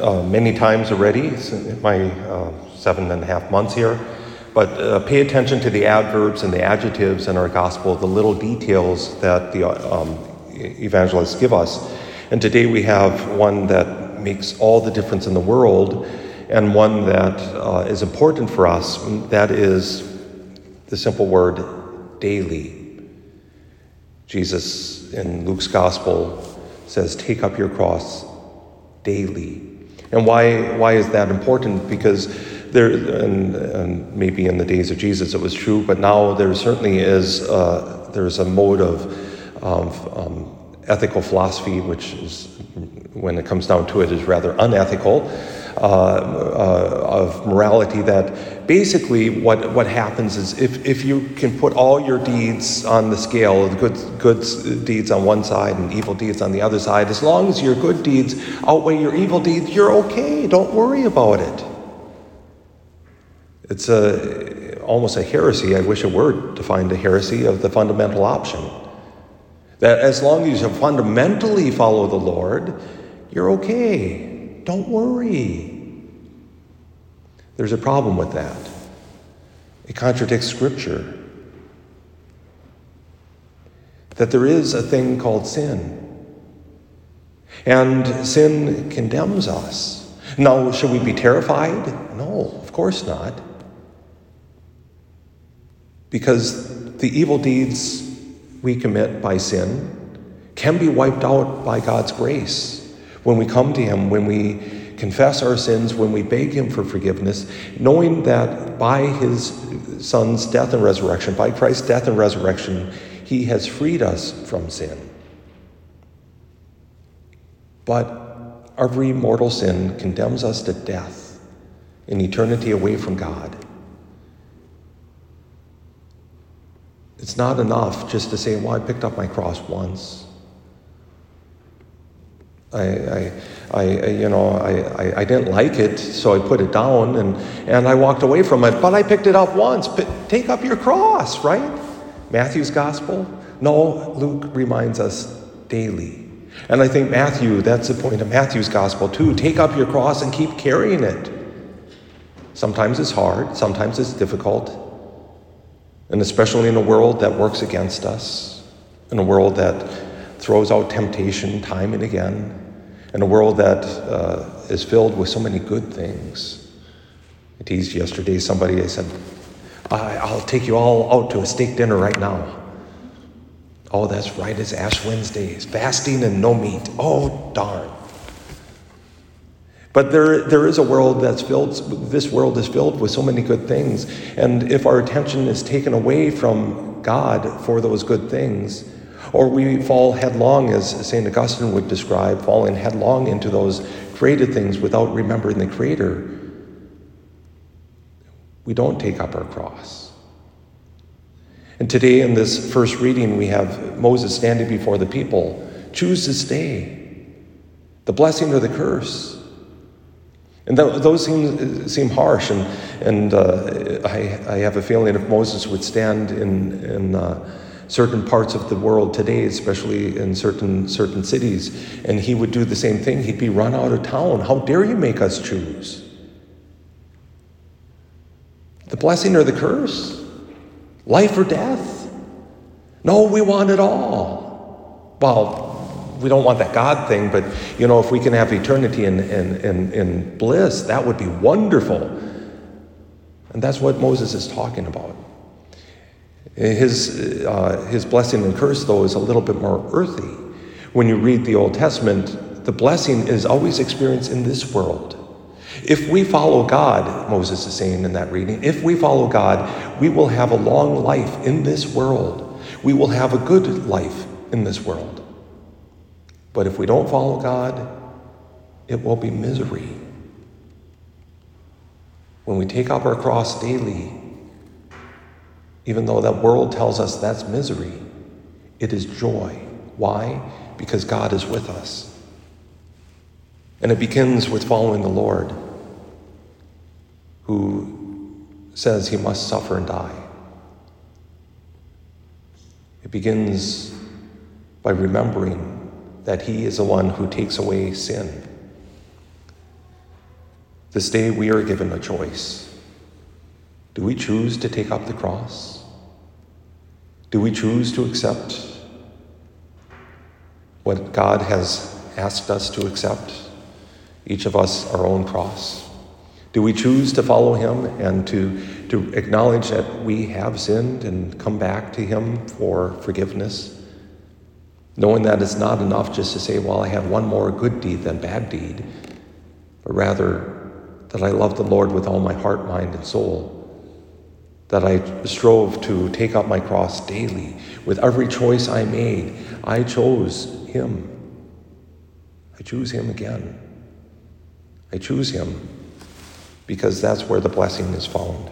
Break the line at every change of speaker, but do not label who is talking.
uh, many times already in my uh, seven and a half months here, but uh, pay attention to the adverbs and the adjectives in our gospel, the little details that the um, evangelists give us. And today we have one that makes all the difference in the world and one that uh, is important for us. That is the simple word daily. Jesus in Luke's gospel says, Take up your cross daily. And why, why is that important? Because there, and, and, maybe in the days of Jesus it was true, but now there certainly is uh, there's a mode of, of um, ethical philosophy, which is, when it comes down to it, is rather unethical. Uh, uh, of morality that basically what, what happens is if, if you can put all your deeds on the scale, the good, good deeds on one side and evil deeds on the other side, as long as your good deeds outweigh your evil deeds, you're okay. Don't worry about it. It's a, almost a heresy. I wish a word defined a heresy of the fundamental option. That as long as you fundamentally follow the Lord, you're okay. Don't worry. There's a problem with that. It contradicts Scripture. That there is a thing called sin. And sin condemns us. Now, should we be terrified? No, of course not. Because the evil deeds we commit by sin can be wiped out by God's grace. When we come to Him, when we confess our sins, when we beg Him for forgiveness, knowing that by His Son's death and resurrection, by Christ's death and resurrection, He has freed us from sin. But every mortal sin condemns us to death in eternity away from God. It's not enough just to say, well, I picked up my cross once. I, I, I, you know, I, I, didn't like it, so I put it down and, and I walked away from it. But I picked it up once. But take up your cross, right? Matthew's gospel? No, Luke reminds us daily. And I think Matthew, that's the point of Matthew's gospel too. Take up your cross and keep carrying it. Sometimes it's hard, sometimes it's difficult. And especially in a world that works against us, in a world that throws out temptation time and again, in a world that uh, is filled with so many good things. I teased yesterday somebody, I said, I'll take you all out to a steak dinner right now. Oh, that's right, it's Ash Wednesday. It's fasting and no meat. Oh, darn. But there, there is a world that's filled, this world is filled with so many good things. And if our attention is taken away from God for those good things, or we fall headlong, as St. Augustine would describe, falling headlong into those created things without remembering the Creator. We don't take up our cross. And today, in this first reading, we have Moses standing before the people. Choose this day the blessing or the curse. And th- those seem, seem harsh, and, and uh, I, I have a feeling if Moses would stand in, in uh, certain parts of the world today, especially in certain certain cities, and he would do the same thing. He'd be run out of town. How dare you make us choose? The blessing or the curse? Life or death? No, we want it all. Well, we don't want that God thing, but you know, if we can have eternity in, in, in, in bliss, that would be wonderful. And that's what Moses is talking about. His, uh, his blessing and curse, though, is a little bit more earthy. When you read the Old Testament, the blessing is always experienced in this world. If we follow God, Moses is saying in that reading, if we follow God, we will have a long life in this world. We will have a good life in this world. But if we don't follow God, it will be misery. When we take up our cross daily, even though that world tells us that's misery, it is joy. Why? Because God is with us. And it begins with following the Lord, who says he must suffer and die. It begins by remembering that he is the one who takes away sin. This day we are given a choice. Do we choose to take up the cross? Do we choose to accept what God has asked us to accept? Each of us our own cross. Do we choose to follow Him and to, to acknowledge that we have sinned and come back to Him for forgiveness? Knowing that it's not enough just to say, well, I have one more good deed than bad deed, but rather that I love the Lord with all my heart, mind, and soul. That I strove to take up my cross daily. With every choice I made, I chose Him. I choose Him again. I choose Him because that's where the blessing is found.